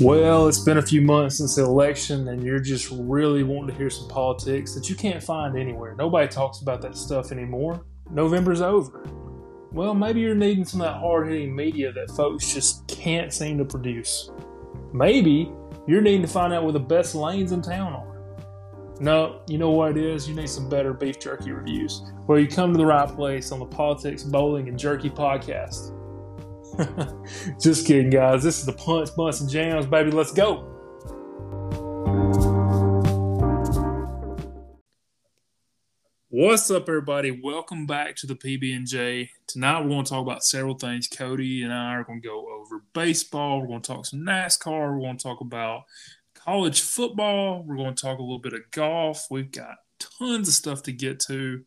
Well, it's been a few months since the election, and you're just really wanting to hear some politics that you can't find anywhere. Nobody talks about that stuff anymore. November's over. Well, maybe you're needing some of that hard hitting media that folks just can't seem to produce. Maybe you're needing to find out where the best lanes in town are. No, you know what it is? You need some better beef jerky reviews. Well, you come to the right place on the Politics, Bowling, and Jerky podcast. Just kidding, guys. This is the Punch, Bunts, and Jams, baby. Let's go. What's up, everybody? Welcome back to the PB and J. Tonight, we're going to talk about several things. Cody and I are going to go over baseball. We're going to talk some NASCAR. We're going to talk about college football. We're going to talk a little bit of golf. We've got tons of stuff to get to,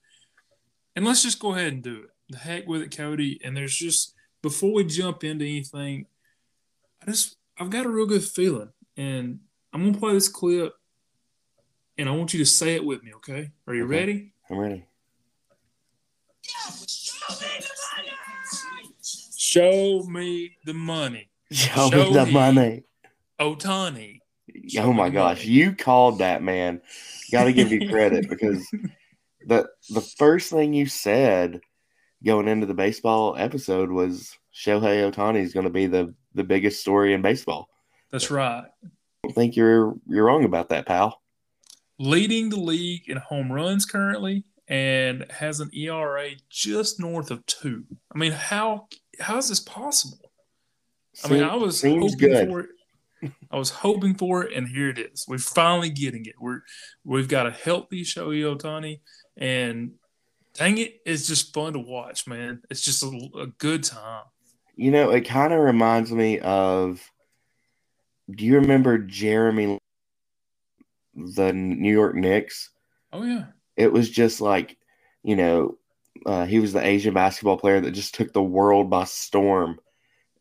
and let's just go ahead and do it. The heck with it, Cody. And there's just before we jump into anything, I just I've got a real good feeling, and I'm gonna play this clip, and I want you to say it with me. Okay? Are you Okay. ready? I'm ready. Show me the money, Show, Show me the money. Ohtani. Oh Show oh my gosh, money. you called that man. Got to give you credit because the the first thing you said going into the baseball episode was Shohei Ohtani is going to be the the biggest story in baseball. That's right. I don't think you're you're wrong about that, pal. Leading the league in home runs currently, and has an ERA just north of two. I mean, how how is this possible? I mean, I was hoping good. for it. I was hoping for it, and here it is. We're finally getting it. We're we've got a healthy Shohei Ohtani, and dang it, it's just fun to watch, man. It's just a, a good time. You know, it kind of reminds me of. Do you remember Jeremy, the New York Knicks? Oh yeah, it was just like, you know, uh, he was the Asian basketball player that just took the world by storm.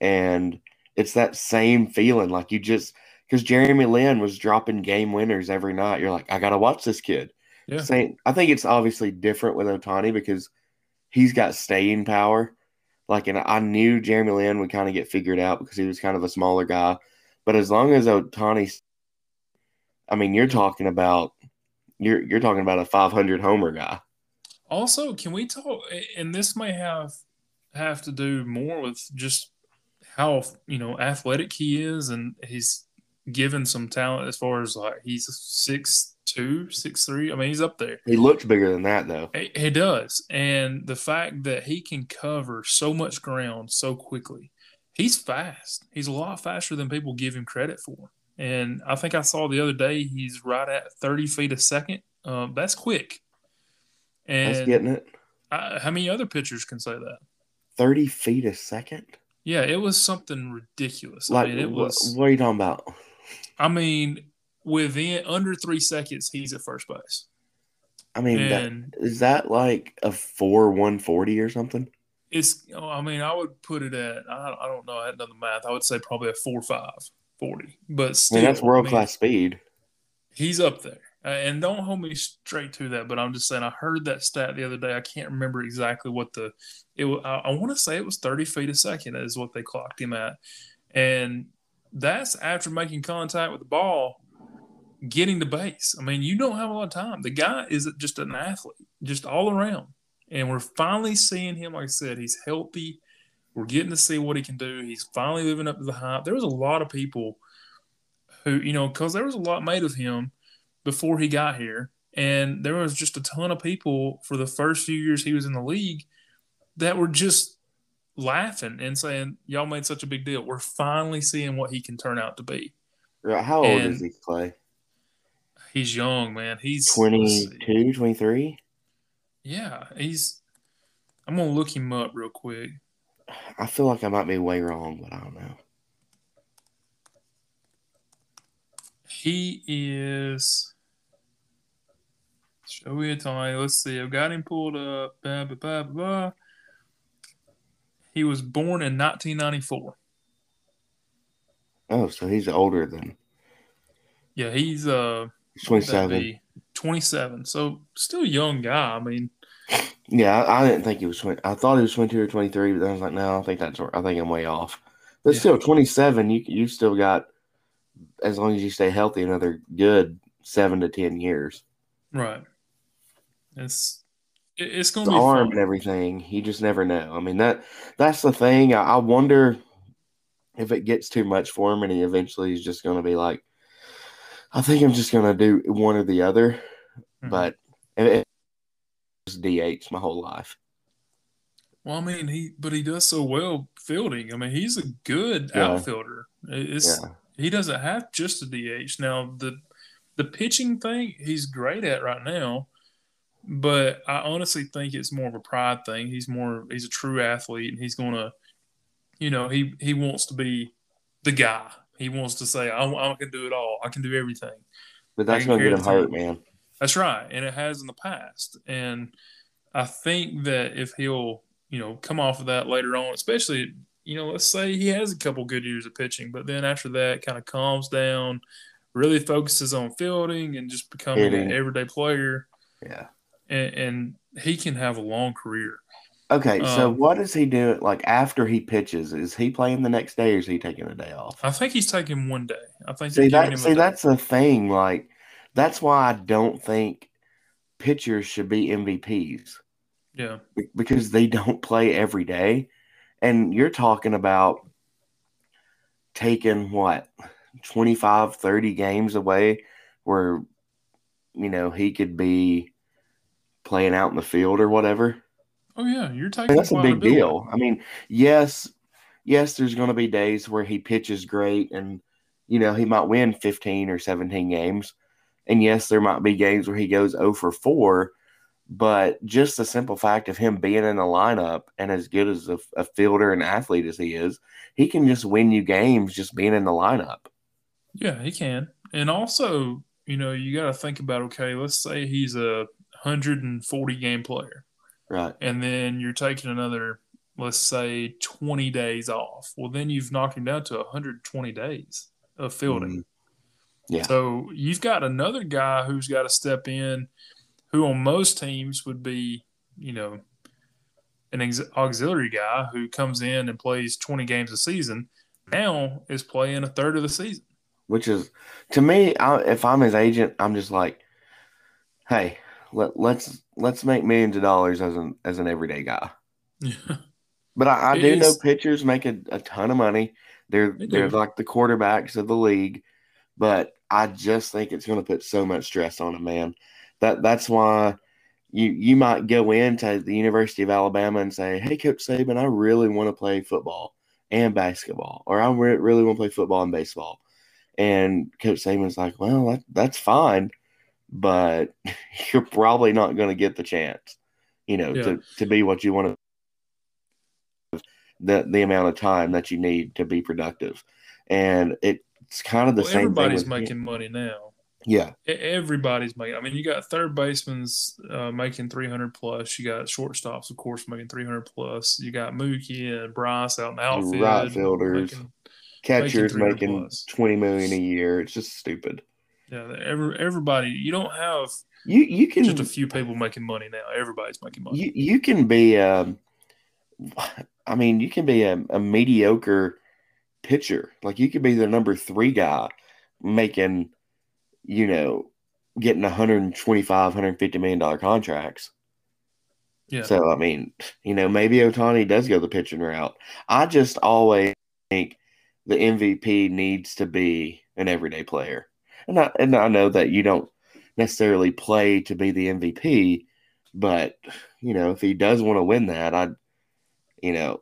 And it's that same feeling. Like you just, because Jeremy Lin was dropping game winners every night. You're like, I got to watch this kid. Yeah. Same, I think it's obviously different with Ohtani because he's got staying power. Like, and I knew Jeremy Lin would kind of get figured out because he was kind of a smaller guy. But as long as Ohtani, I mean, you're talking about you're you're talking about a 500 homer guy. Also, can we talk? And this may have have to do more with just how you know athletic he is, and he's given some talent as far as like he's six two, six three. I mean, he's up there. He looks bigger than that though. He, he does, and the fact that he can cover so much ground so quickly, he's fast. He's a lot faster than people give him credit for. And I think I saw the other day he's right at thirty feet a second. Um, that's quick. And That's getting it. I, how many other pitchers can say that? 30 feet a second. Yeah, it was something ridiculous. Like I mean, it was. what are you talking about? I mean, within under three seconds, he's at first base. I mean, that, And is that like a four 140 or something? it's. oh, I mean, I would put it at. I, I don't know. I hadn't done the math. I would say probably a four five forty. But I mean, that's world I mean, class speed. He's up there. Uh, and don't hold me straight to that, but I'm just saying I heard that stat the other day. I can't remember exactly what the it. I, I want to say it was 30 feet a second is what they clocked him at, and that's after making contact with the ball, getting to base. I mean, you don't have a lot of time. The guy is just an athlete, just all around, and we're finally seeing him. Like I said, he's healthy. We're getting to see what he can do. He's finally living up to the hype. There was a lot of people who, you know, because there was a lot made of him before he got here. And there was just a ton of people for the first few years he was in the league that were just laughing and saying, Y'all made such a big deal. We're finally seeing what he can turn out to be. How old And- is he, Clay? He's young, man. He's let's 22, 23? Yeah, he's I'm gonna look him up real quick. I feel like I might be way wrong, but I don't know. He is Shohei Ohtani. Let's see. I've got him pulled up. Blah, blah, blah, blah. He was born in 1994. Oh, so he's older than Yeah, he's uh he's what would that 27. 27. So still young guy. I mean, Yeah, I, I didn't think he was 20. I thought he was 22 or 23, but then I was like, no, I think that's I think I'm way off. But Yeah. still, 27, you you still got as long as you stay healthy, another good seven to ten years. Right. It's it's going to be arm fun. and everything. You just never know. I mean that that's the thing. I, I wonder if it gets too much for him, and he eventually is just going to be like, I think I'm just going to do one or the other. Mm-hmm. But it, it's DH my whole life. Well, I mean, he but he does so well fielding. I mean, he's a good yeah. outfielder. It's yeah. he doesn't have just a DH now. The the pitching thing he's great at right now, but I honestly think it's more of a pride thing. He's more he's a true athlete, and he's gonna, you know, he he wants to be the guy. He wants to say, I, I can do it all. I can do everything. But that's gonna get him hurt, man. That's right, and it has in the past. And I think that if he'll, you know, come off of that later on, especially, you know, let's say he has a couple good years of pitching, but then after that, kind of calms down, really focuses on fielding and just becoming Hitting. an everyday player. Yeah, and, and, he can have a long career. Okay, so um, what does he do? Like after he pitches, is he playing the next day, or is he taking a day off? I think he's taking one day. I think. See that? See, that's the thing. Like that's why I don't think pitchers should be MVPs. Yeah. Because they don't play every day. And you're talking about taking what 25 30 games away where you know he could be playing out in the field or whatever oh yeah you're taking that's a big deal i mean yes yes there's going to be days where he pitches great and you know he might win 15 or 17 games and yes, there might be games where he goes 0 for 4, but just the simple fact of him being in the lineup and as good as a, a fielder and athlete as he is, he can just win you games just being in the lineup. Yeah, he can. And also, you know, you got to think about okay, let's say he's a 140 game player. Right. And then you're taking another, let's say, 20 days off. Well, then you've knocked him down to 120 days of fielding. Mm-hmm. Yeah. So you've got another guy who's got to step in, who on most teams would be, you know, an auxiliary guy who comes in and plays 20 games a season. Now is playing a third of the season. Which is, to me, I, if I'm his agent, I'm just like, hey, let, let's let's make millions of dollars as an as an everyday guy. Yeah. But I, I do is. know pitchers make a, a ton of money. They're they they're like the quarterbacks of the league. But I just think it's going to put so much stress on a man. That that's why you you might go into the University of Alabama and say, "Hey, Coach Saban, I really want to play football and basketball, or I re- really want to play football and baseball." And Coach Saban's like, "Well, that, that's fine, but you're probably not going to get the chance, you know, yeah. to to be what you want to." The, the amount of time that you need to be productive and it it's kind of the well, same. Everybody's making money now. Yeah, everybody's making. I mean, you got third basemen's uh, making three hundred plus. You got shortstops, of course, making three hundred plus. You got Mookie and Bryce out in the outfield. Right fielders, making, catchers making, making twenty million a year. It's just stupid. Yeah, every, everybody. You don't have you. You can just a few people making money now. Everybody's making money. You you can be. Um, I mean, you can be a, a mediocre pitcher. Like you could be the number three guy making, you know, getting 125, 150 million dollar contracts. Yeah. So I mean, you know, maybe Ohtani does go the pitching route. I just always think the MVP needs to be an everyday player. And I and I know that you don't necessarily play to be the MVP, but you know, if he does want to win that, I you know,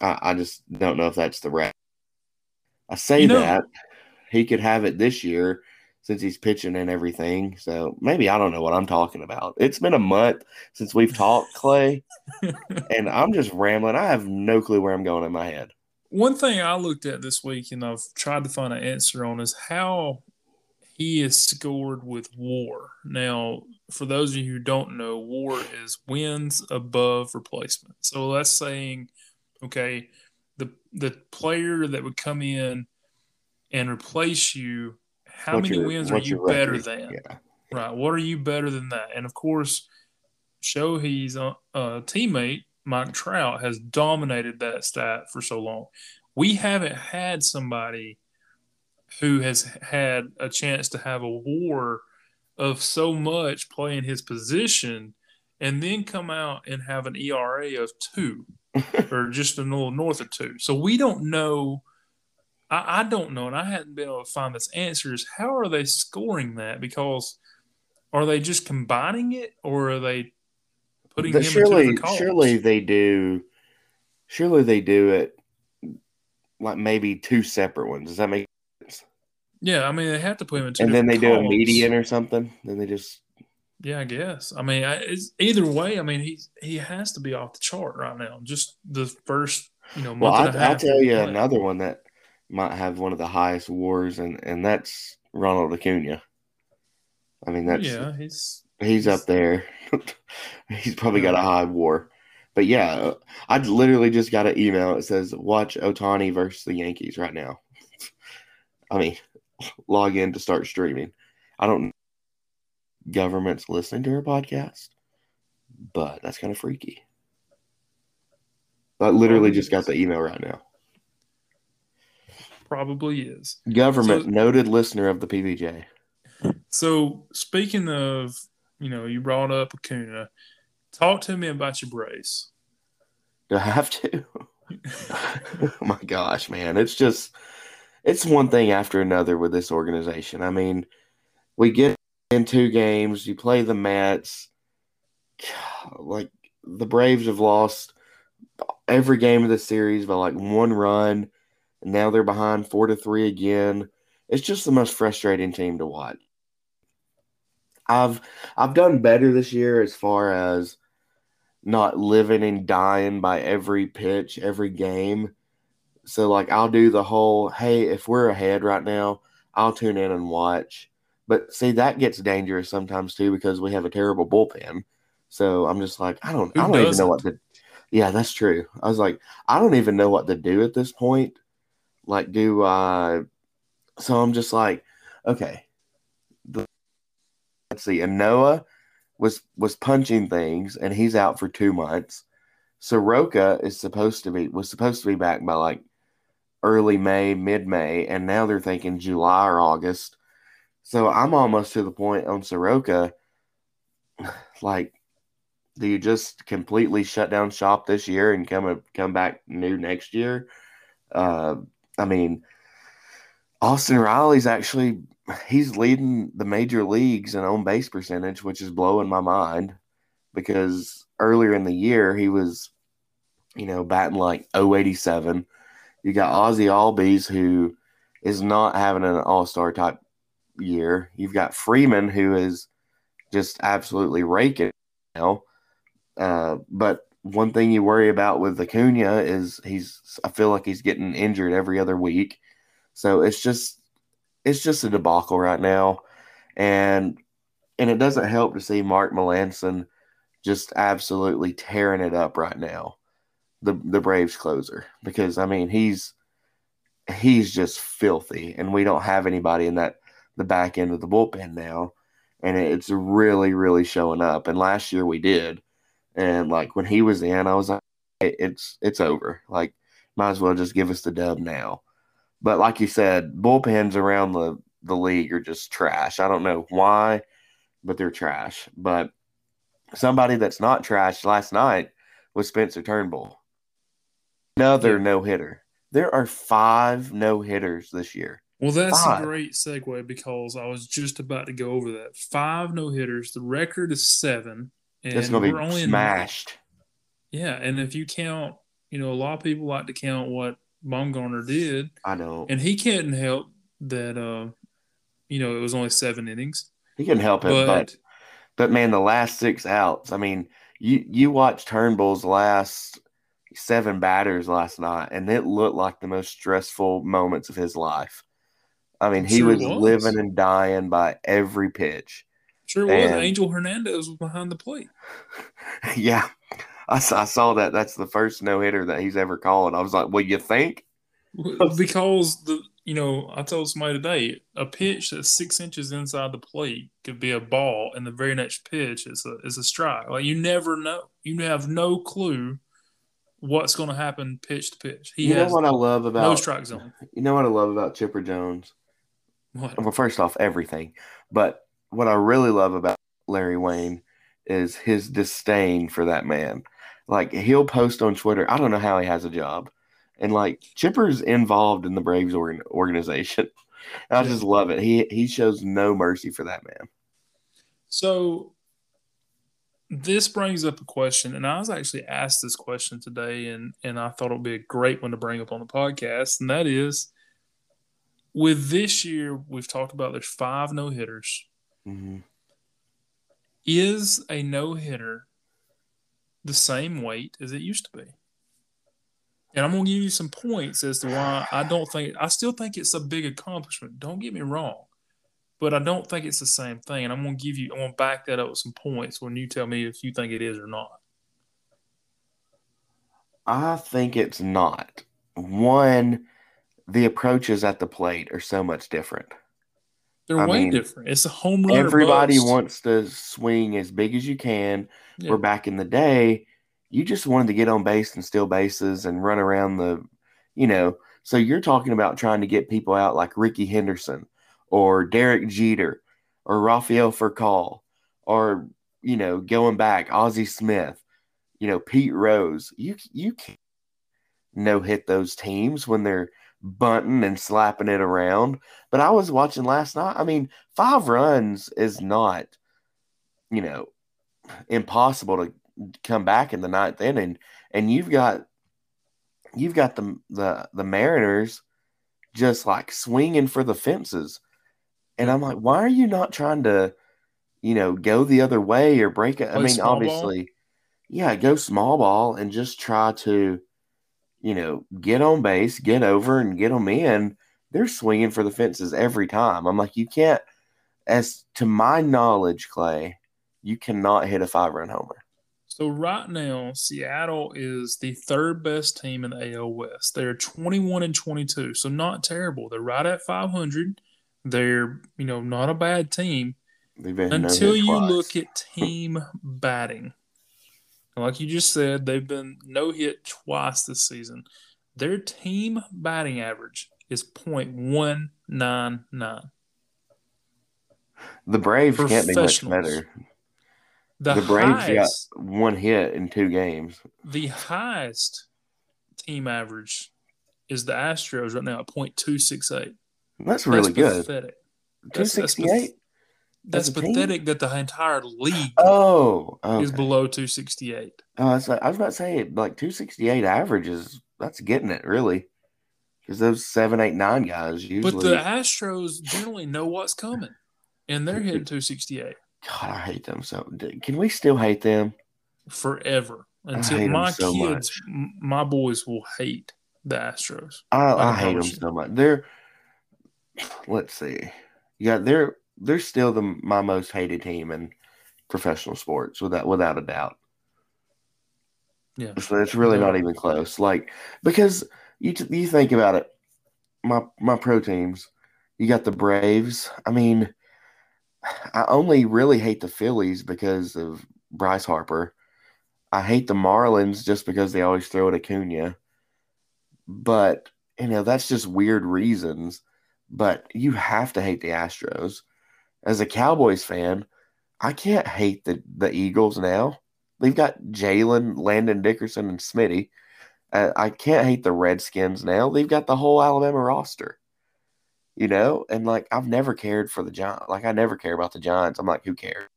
I, I just don't know if that's the right I say you know, that he could have it this year since he's pitching and everything. So maybe I don't know what I'm talking about. It's been a month since we've talked, Clay, and I'm just rambling. I have no clue where I'm going in my head. One thing I looked at this week and I've tried to find an answer on is how he is scored with WAR. Now, for those of you who don't know, WAR is wins above replacement. So that's saying, okay, the the player that would come in and replace you, how what's many your, wins are you better than? Yeah. Right. What are you better than that? And of course, Shohei's uh, uh, teammate Mike Trout has dominated that stat for so long. We haven't had somebody who has had a chance to have a war of so much playing his position and then come out and have an ERA of two or just a little north of two. So we don't know. I, I, don't know, and I hadn't been able to find this answers. How are they scoring that? Because are they just combining it, or are they putting the, him surely, into the Surely they do. Surely they do it like maybe two separate ones. Does that make? Yeah, I mean they have to put him into. And then they calls. do a median or something. Then they just yeah, I guess. I mean, I, either way, I mean, he he has to be off the chart right now. Just the first, you know, well, I, will tell you play. another one that might have one of the highest wars, and and that's Ronald Acuna. I mean, that's yeah, he's he's, he's up there. he's probably got a high war, but yeah, I literally just got an email. It says watch Ohtani versus the Yankees right now. I mean, log in to start streaming. I don't know government's listening to her podcast, but that's kind of freaky. I literally just got the email right now. Probably is. Government so, noted listener of the PBJ. So speaking of, you know, you brought up Acuna. Talk to me about your Braves. Do I have to? oh my gosh, man. It's just it's one thing after another with this organization. I mean, we get in two games. You play the Mets. Like the Braves have lost every game of the series by like one run, and now they're behind four to three again. It's just the most frustrating team to watch. I've I've done better this year as far as not living and dying by every pitch, every game. So like I'll do the whole, hey, if we're ahead right now, I'll tune in and watch. But see, that gets dangerous sometimes too because we have a terrible bullpen. So I'm just like, I don't, Who I don't even know what to. Yeah, that's true. I was like, I don't even know what to do at this point. Like, do I? So I'm just like, okay. Let's see. And Noah was was punching things, and he's out for two months. Soroka is supposed to be was supposed to be back by like early May, mid May, and now they're thinking July or August. So I'm almost to the point on Soroka. Like, do you just completely shut down shop this year and come come back new next year? Uh, I mean, Austin Riley's actually he's leading the major leagues in on base percentage, which is blowing my mind because earlier in the year he was, you know, batting like 087. You got Ozzie Albies who is not having an all star type year. You've got Freeman, who is just absolutely raking now. Uh, but one thing you worry about with Acuna is he's. I feel like he's getting injured every other week, so it's just it's just a debacle right now, and and it doesn't help to see Mark Melancon just absolutely tearing it up right now, the the Braves closer, because I mean he's he's just filthy, and we don't have anybody in that the back end of the bullpen now, and it's really, really showing up. And last year we did, and like when he was in, I was like, it's it's over. Like, might as well just give us the dub now. But like you said, bullpens around the the league are just trash. I don't know why, but they're trash. But somebody that's not trash last night was Spencer Turnbull. Another no hitter. There are five no hitters this year. Well, that's Five. a great segue because I was just about to go over that. Five no hitters. The record is seven. And it's going to be only smashed. In, yeah. And if you count, you know, a lot of people like to count what Bumgarner did. I know. And he can't help that, uh, you know, it was only seven innings. He can help it, but, but, but man, the last six outs, I mean, you, you watched Turnbull's last seven batters last night, and it looked like the most stressful moments of his life. I mean, he sure was, was, living and dying by every pitch. Sure and, was. Angel Hernandez was behind the plate. yeah. I, I saw that. That's the first no hitter that he's ever called. I was like, well, you think? Because the you know, I told somebody today, a pitch that's six inches inside the plate could be a ball, and the very next pitch is a is a strike. Like you never know. You have no clue what's going to happen pitch to pitch. He you know what I love about no strike zone. You know what I love about Chipper Jones What? Well, first off, everything. But what I really love about Larry Wayne is his disdain for that man. Like he'll post on Twitter. I don't know how he has a job, and like Chipper's involved in the Braves organ- organization. I just love it. He he shows no mercy for that man. So this brings up a question, and I was actually asked this question today, and and I thought it would be a great one to bring up on the podcast, and that is with this year we've talked about there's five no hitters. hmm Is a no hitter the same weight as it used to be? And I'm gonna give you some points as to why I don't think I still think it's a big accomplishment. Don't get me wrong. But I don't think it's the same thing. And I'm gonna give you I'm gonna back that up with some points when you tell me if you think it is or not. I think it's not. One, the approaches at the plate are so much different. They're I way mean, different. It's a home run. Everybody wants to swing as big as you can. Yeah. Where back in the day, you just wanted to get on base and steal bases and run around the, you know. So you're talking about trying to get people out like Rickey Henderson or Derek Jeter or Rafael Furcal or you know going back Ozzie Smith, you know Pete Rose. You you can't no hit those teams when they're bunting and slapping it around. But I was watching last night. I mean, five runs is not, you know, impossible to come back in the ninth inning. And you've got you've got the the the Mariners just like swinging for the fences. And I'm like, why are you not trying to, you know, go the other way or break it? I mean, small ball? obviously, yeah, go small ball and just try to, you know, get on base, get over, and get them in. They're swinging for the fences every time. I'm like, you can't, as to my knowledge, Clay, you cannot hit a five run homer. So right now, Seattle is the third best team in the AL West. They're 21 and 22, so not terrible. They're right at 500. They're you know not a bad team until you twice. look at team batting. And Like you just said, they've been no hit twice this season. Their team batting average is .199. the Braves can't be much better. The, The, Braves highest, got one hit in two games. the highest team average is the Astros right now at .268. That's really good. Pathetic. Two That's- that's sixty eight. That's team? pathetic that the entire league Oh, is below 268. Oh, I was, I was about to say like two sixty eight averages. That's getting it really, because those seven, eight, nine guys usually. But the Astros generally know what's coming, and they're hitting 268 God, I hate them so. Can we still hate them? forever until my so kids, m- my boys will hate the Astros. I, I, I hate them you. so much. They're. Let's see. Yeah, they're they're still the my most hated team in professional sports without without a doubt. Yeah. So it's really not even close. Like because you t- you think about it, my my pro teams, you got the Braves. I mean, I only really hate the Phillies because of Bryce Harper. I hate the Marlins just because they always throw at Acuna. But you know that's just weird reasons. But you have to hate the Astros. As a Cowboys fan, I can't hate the the Eagles now. They've got Jalen, Landon Dickerson, and Smitty. Uh, I can't hate the Redskins now. They've got the whole Alabama roster. You know, and like I've never cared for the Giants. Like I never care about the Giants. I'm like, who cares?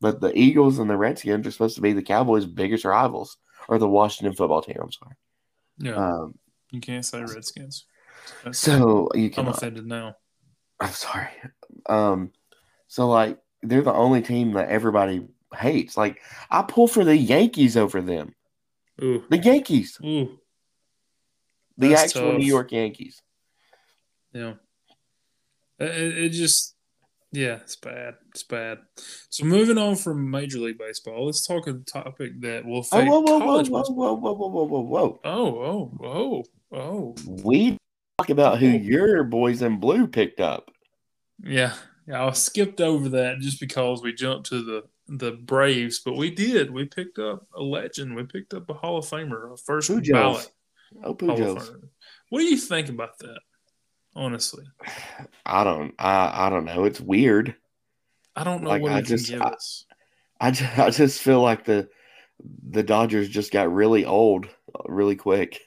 But the Eagles and the Redskins are supposed to be the Cowboys' biggest rivals, or the Washington football team. I'm sorry. Yeah, Um, you can't say Redskins. That's- so you I'm offended now. I'm sorry. Um, so like they're the only team that everybody hates. Like I pull for the Yankees over them. Ooh, The Yankees, ooh, the That's actual tough. New York Yankees. yeah. It, it just, yeah, it's bad. It's bad. So moving on from Major League Baseball, let's talk a topic that will Oh, affect whoa, whoa, whoa, college whoa, baseball. whoa, whoa, whoa, whoa, whoa, whoa. Oh, oh, oh, oh. We talk about who Oh. your boys in blue picked up. Yeah, yeah. I skipped over that just because we jumped to the the Braves, but we did. We picked up a legend. We picked up a Hall of Famer, a first Pujols. ballot Oh, Hall of Pujols. Famer. What do you think about that? Honestly, I don't. I I don't know. It's weird. I don't know Like, what I just- I- us. I just, I just feel like the the Dodgers just got really old uh, really quick.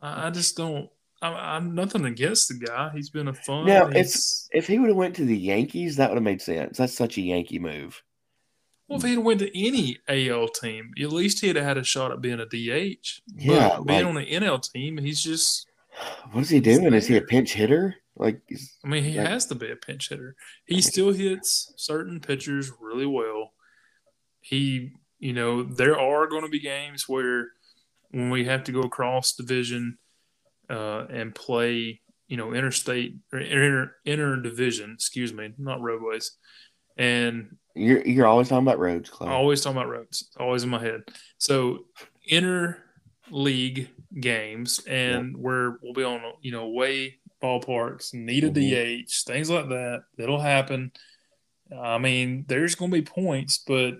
I, I just don't. I, I'm nothing against the guy. He's been a fun. Now, he's- If he would have went to the Yankees, that would have made sense. That's such a Yankee move. well, if he'd went to any AL team, at least he'd have had a shot at being a DH. Yeah, but being like- on an NL team, he's just. What is he doing? Is he a pinch hitter? Like, I mean, he Like- has to be a pinch hitter. He still hits certain pitchers really well. He, you know, there are going to be games where when we have to go across division uh, and play, you know, interstate or inter inter division, excuse me, not roadways. And you're you're always talking about roads, Clay. always talking about roads, always in my head. So inter league games and where we'll be on you know away ballparks, need a Mhm. DH, things like that. That'll happen. I mean, there's going to be points, but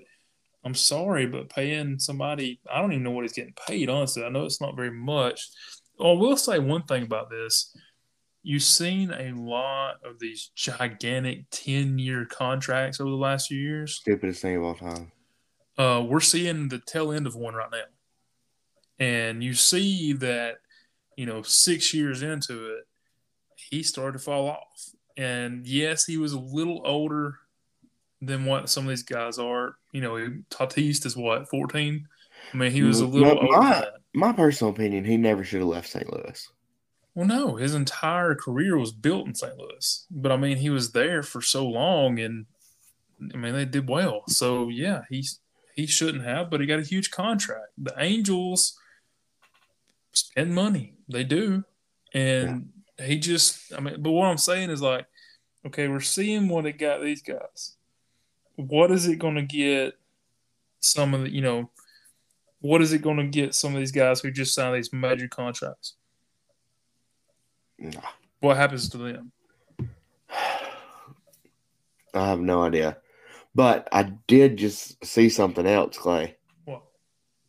I'm sorry, but paying somebody, I don't even know what he's getting paid. Honestly, I know it's not very much. Oh, I will say one thing about this. You've seen a lot of these gigantic 10 year contracts over the last few years Stupidest thing of all time. uh, we're seeing the tail end of one right now. And you see that, you know, six years into it, he started to fall off. And yes, he was a little older than what some of these guys are. You know, Tatis is what, 14? I mean, he was a little older my- than that. My personal opinion, he never should have left St. Louis. Well, no, his entire career was built in St. Louis. But I mean, he was there for so long and I mean, they did well. So, yeah, he's he shouldn't have, but he got a huge contract. The Angels spend money. They do. And he just I mean, but what I'm saying is like, okay, we're seeing what it got these guys. What is it going to get some of the, you know, what is it going to get some of these guys who just signed these major contracts? Nah, What happens to them? I have no idea. But I did just see something else, Clay. What?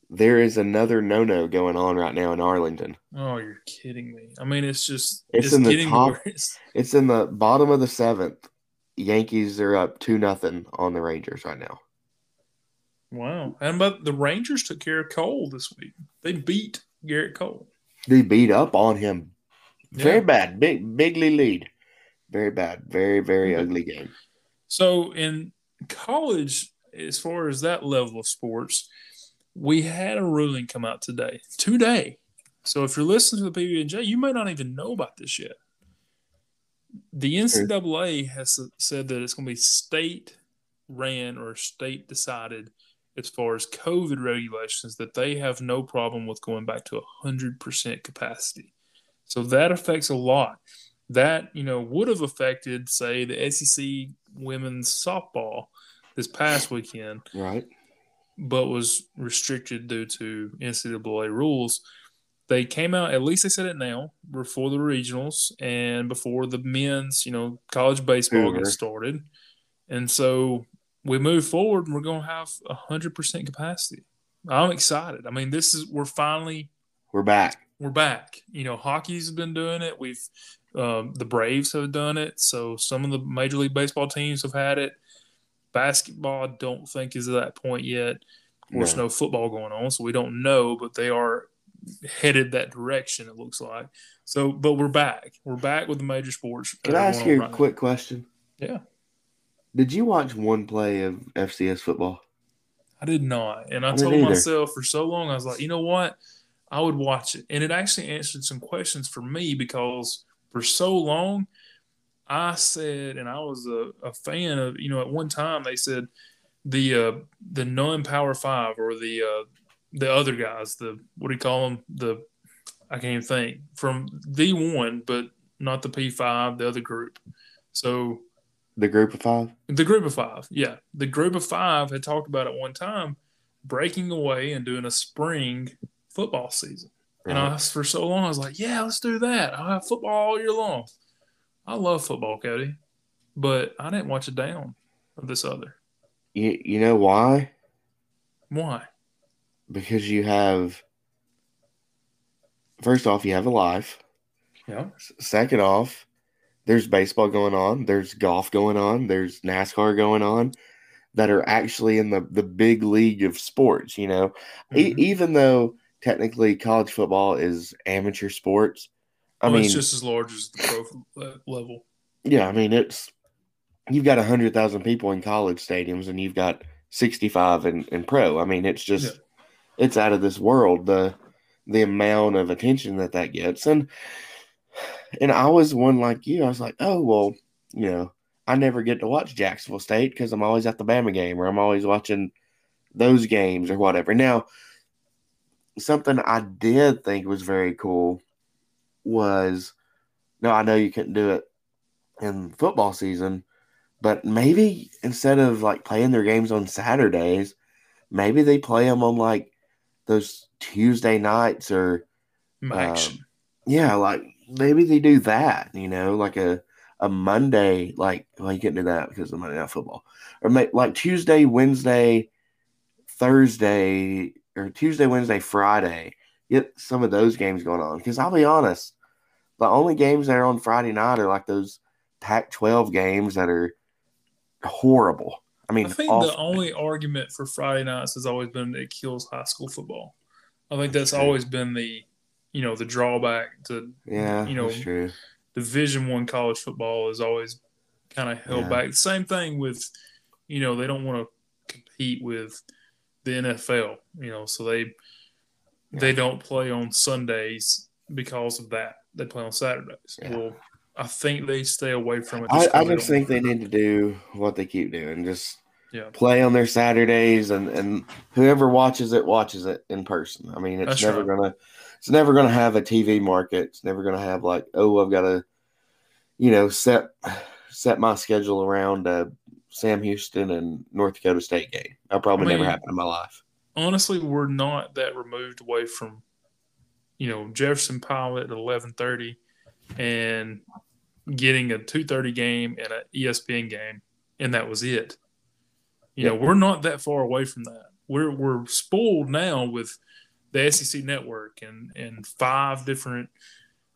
There is another no no going on right now in Arlington. Oh, you're kidding me. I mean, it's just It's it's, in the top- worse. It's in the bottom of the seventh. Yankees are up two nothing on the Rangers right now. Wow. And but the Rangers took care of Cole this week. They beat Gerrit Cole. They beat up on him. Very bad. Big bigly lead. Very bad. Very, very Okay. ugly game. So in college, as far as that level of sports, we had a ruling come out today. Today. So if you're listening to the PB&J, you may not even know about this yet. The NCAA has said that it's going to be state ran or state decided as far as COVID regulations that they have no problem with going back to 100% capacity. So that affects a lot. That, you know, would have affected, say, the SEC women's softball this past weekend Right. but was restricted due to NCAA rules. They came out, at least they said it now, before the regionals and before the men's, you know, college baseball Hoover. gets started. And so we move forward and we're going to have 100% capacity. I'm excited. I mean, this is, we're finally, We're back. we're back. You know, hockey's been doing it. We've, um, the Braves have done it. So some of the Major League Baseball teams have had it. Basketball, I don't think is at that point yet. Of course, No. no football going on, so we don't know, but they are headed that direction. It looks like. So, but we're back. We're back with the major sports. Can I ask you a right now. quick question? Yeah. Did you watch one play of FCS football? I did not, and I, I told either. myself for so long, I was like, you know what, I would watch it, and it actually answered some questions for me because for so long, I said, and I was a, a fan of, you know, at one time they said the uh, the non Power Five or the uh, the other guys, the what do you call them? The I can't even think from the one, but not the P five, the other group. So The group of five? the group of five, yeah. The group of five had talked about at one time breaking away and doing a spring football season. And I, was for so long, I was like, yeah, let's do that. I'll have football all year long. I love football, Cody, but I didn't watch a down of this other. You, you know why? Why? Because you have, first off, you have a life. Yeah. Second off, there's baseball going on, there's golf going on, there's NASCAR going on that are actually in the the big league of sports. You know, mm-hmm. e- even though technically college football is amateur sports. I well, mean, it's just as large as the pro level. Yeah, I mean it's you've got hundred thousand people in college stadiums, and you've got sixty five in, in pro. I mean, it's just yeah. it's out of this world the the amount of attention that that gets, and and I was one like you. I was like, oh well, you know, I never get to watch Jacksonville State because I'm always at the Bama game or I'm always watching those games or whatever. Now, something I did think was very cool was no, I know you couldn't do it in football season, but maybe instead of like playing their games on Saturdays, maybe they play them on like those Tuesday nights or um, yeah, like maybe they do that, you know, like a a Monday, like well, you can't do that because of Monday Night Football, or like Tuesday, Wednesday, Thursday, or Tuesday, Wednesday, Friday. Get some of those games going on because I'll be honest, the only games that are on Friday night are like those Pac-12 games that are horrible. I mean, I think awful. the only argument for Friday nights has always been it kills high school football. I think that's always been the, you know, the drawback to, yeah, you know, Division One college football is always kind of held yeah. back. Same thing with, you know, they don't want to compete with the NFL, you know, so they yeah. they don't play on Sundays because of that. They play on Saturdays. Yeah. Well, I think they stay away from it. I, I just think they need to do what they keep doing. Just yeah. play on their Saturdays, and and whoever watches it watches it in person. I mean, it's That's never right. gonna it's never gonna have a TV market. It's never gonna have like, oh, I've got to, you know, set set my schedule around uh, Sam Houston and North Dakota State game. That probably I mean, never happened in my life. Honestly, we're not that removed away from, you know, Jefferson Pilot at eleven thirty and getting a 2:30 game and an ESPN game, and that was it. You yep. know, we're not that far away from that. We're we're spoiled now with the SEC network and and five different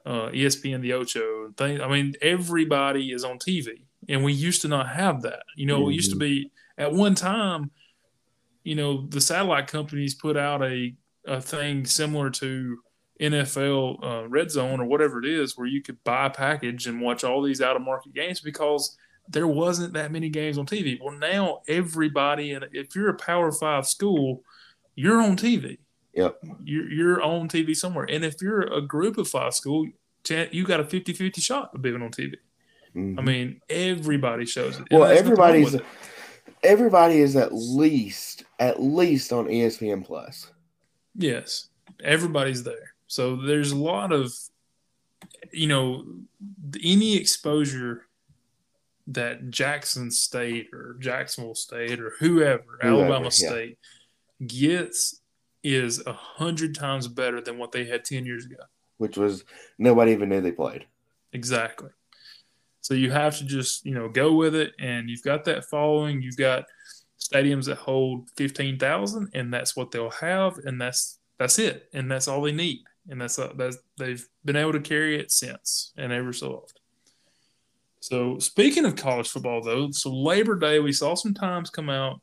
uh, ESPN, the Ocho thing. I mean, everybody is on TV, and we used to not have that. You know, mm-hmm. it used to be at one time. You know, the satellite companies put out a a thing similar to NFL uh, Red Zone or whatever it is, where you could buy a package and watch all these out of market games because there wasn't that many games on TV. Well, now everybody, and if you're a Power Five school, you're on TV. Yep. You're, you're on TV somewhere. And if you're a group of five school, you got a 50 50 shot of being on TV. Mm-hmm. I mean, everybody shows it. Well, everybody's everybody is at least at least on ESPN Plus. Yes, everybody's there. So there's a lot of, you know, any exposure that Jackson State or Jacksonville State or whoever, whoever Alabama yeah. State gets is a hundred times better than what they had 10 years ago. Which was nobody even knew they played. Exactly. So you have to just, you know, go with it. And you've got that following. You've got stadiums that hold 15,000 and that's what they'll have. And that's, that's it. And that's all they need and that's, uh, that's they've been able to carry it since and ever so often. So speaking of college football, though, so Labor Day we saw some times come out,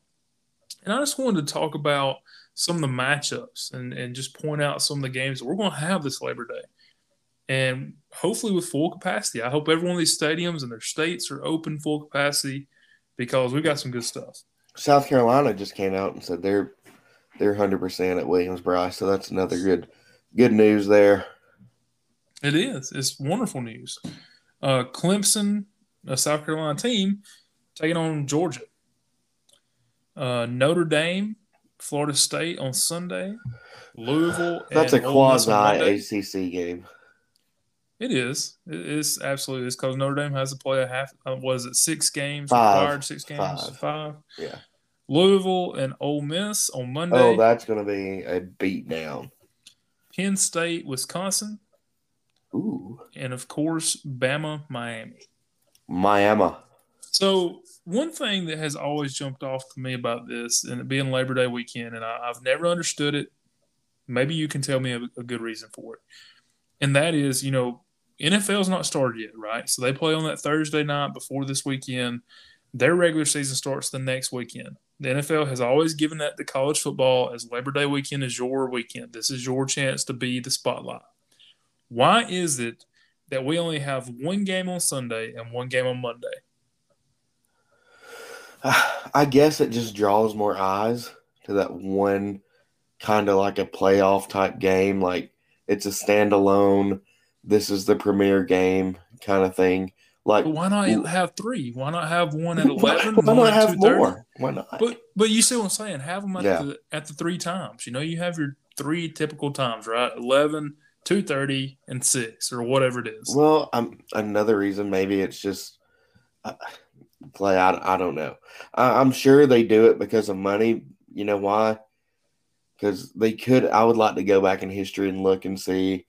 and I just wanted to talk about some of the matchups and and just point out some of the games that we're going to have this Labor Day, and hopefully with full capacity. I hope every one of these stadiums and their states are open full capacity because we've got some good stuff. South Carolina just came out and said they're they're hundred percent at Williams-Brice, so that's another good good news there. It is. It's wonderful news. Uh, Clemson, a South Carolina team, taking on Georgia. Uh, Notre Dame, Florida State on Sunday. Louisville. That's a quasi ACC game. It is. It is absolutely. It's because Notre Dame has to play a half. Uh, was it six games Five. required? Six games. Five. Five. Yeah. Louisville and Ole Miss on Monday. Oh, that's going to be a beat down. Penn State, Wisconsin. Ooh. And of course, Bama, Miami. Miami. So one thing that has always jumped off to me about this, and it being Labor Day weekend, and I, have never understood it. Maybe you can tell me a, a good reason for it, and that is, you know, NFL's not started yet, right? So they play on that Thursday night before this weekend. Their regular season starts the next weekend. The NFL has always given that to college football as Labor Day weekend is your weekend. This is your chance to be the spotlight. Why is it that we only have one game on Sunday and one game on Monday? I guess it just draws more eyes to that one kind of like a playoff type game. Like it's a standalone, this is the premier game kind of thing. Like, but why not have three? Why not have one at eleven? Why, not have more? Why not? But but you see what I'm saying? Have them at yeah. the at the three times. You know, you have your three typical times, right? 11, 2.30, and six, or whatever it is. Well, um, another reason maybe it's just uh, play. I, I don't know. I, I'm sure they do it because of money. You know why? Because they could. I would like to go back in history and look and see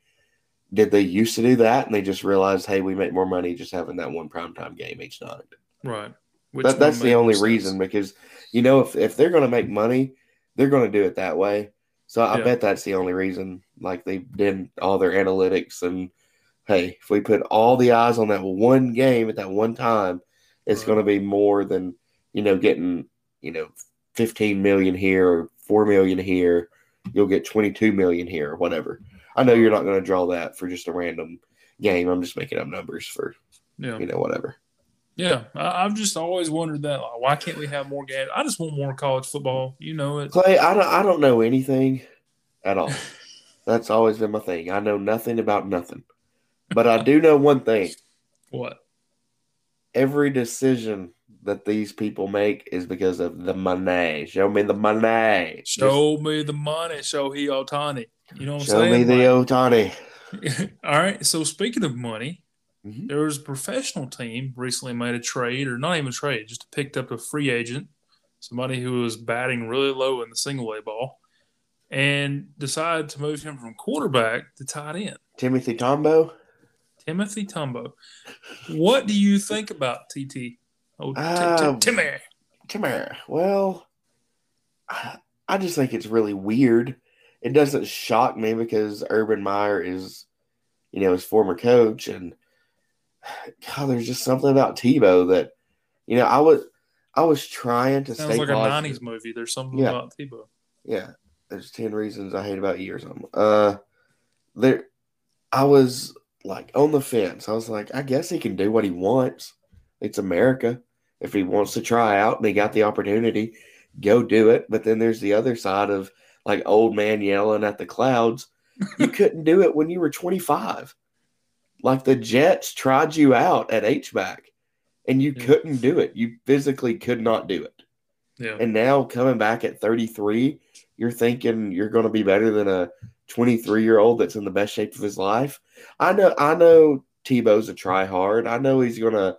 did they used to do that and they just realized, hey, we make more money just having that one primetime game each night? Right. That, that's the only reason because, you know, if, if they're going to make money, they're going to do it that way. So I yeah. bet that's the only reason. Like they did all their analytics and, hey, if we put all the eyes on that one game at that one time, it's right. going to be more than, you know, getting, you know, 15 million here or 4 million here. You'll get 22 million here or whatever. I know you're not going to draw that for just a random game. I'm just making up numbers for, yeah. you know, whatever. Yeah, I, have just always wondered that. Like, why can't we have more games? I just want more college football. You know it. Clay, I don't. I don't know anything at all. That's always been my thing. I know nothing about nothing, but I do know one thing. What? Every decision that these people make is because of the money. Show me the money. Show Just, me the money. Show he Ohtani. You know what I'm saying? Show me the Ohtani. All right. So speaking of money, mm-hmm. there was a professional team recently made a trade, or not even a trade, just picked up a free agent, somebody who was batting really low in the single A ball, and decided to move him from quarterback to tight end. Timothy Tebow. Timothy Tebow. What do you think about TT? Oh, uh, Timmy. Timmy. Well, I just think it's really weird it doesn't shock me because Urban Meyer is, you know, his former coach, and God, there's just something about Tebow that, you know, I was I was trying to Sounds stay like positive. a '90s movie. There's something yeah. about Tebow. Yeah, there's ten reasons I hate about you or something. Uh, there, I was like on the fence. I was like, I guess he can do what he wants. It's America. If he wants to try out and he got the opportunity, go do it. But then there's the other side of like old man yelling at the clouds. You couldn't do it when you were 25. Like the Jets tried you out at H-back and you yeah. couldn't do it. You physically could not do it. Yeah. And now coming back at 33, you're thinking you're going to be better than a 23 year old that's in the best shape of his life. I know, I know Tebow's a try hard. I know he's going to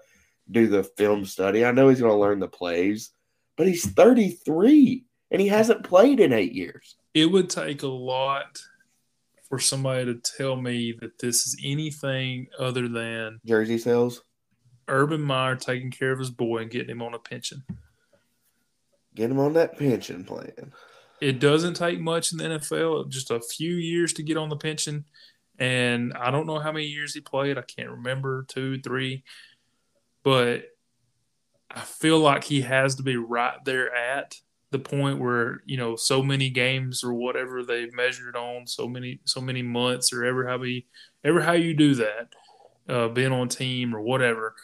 do the film study. I know he's going to learn the plays, but he's 33 and he hasn't played in eight years. It would take a lot for somebody to tell me that this is anything other than jersey sales. Urban Meyer taking care of his boy and getting him on a pension. Get him on that pension plan. It doesn't take much in the NFL, just a few years to get on the pension. And I don't know how many years he played. I can't remember two, three. But I feel like he has to be right there at the point where you know so many games or whatever they've measured on so many so many months or ever how we ever how you do that uh, being on team or whatever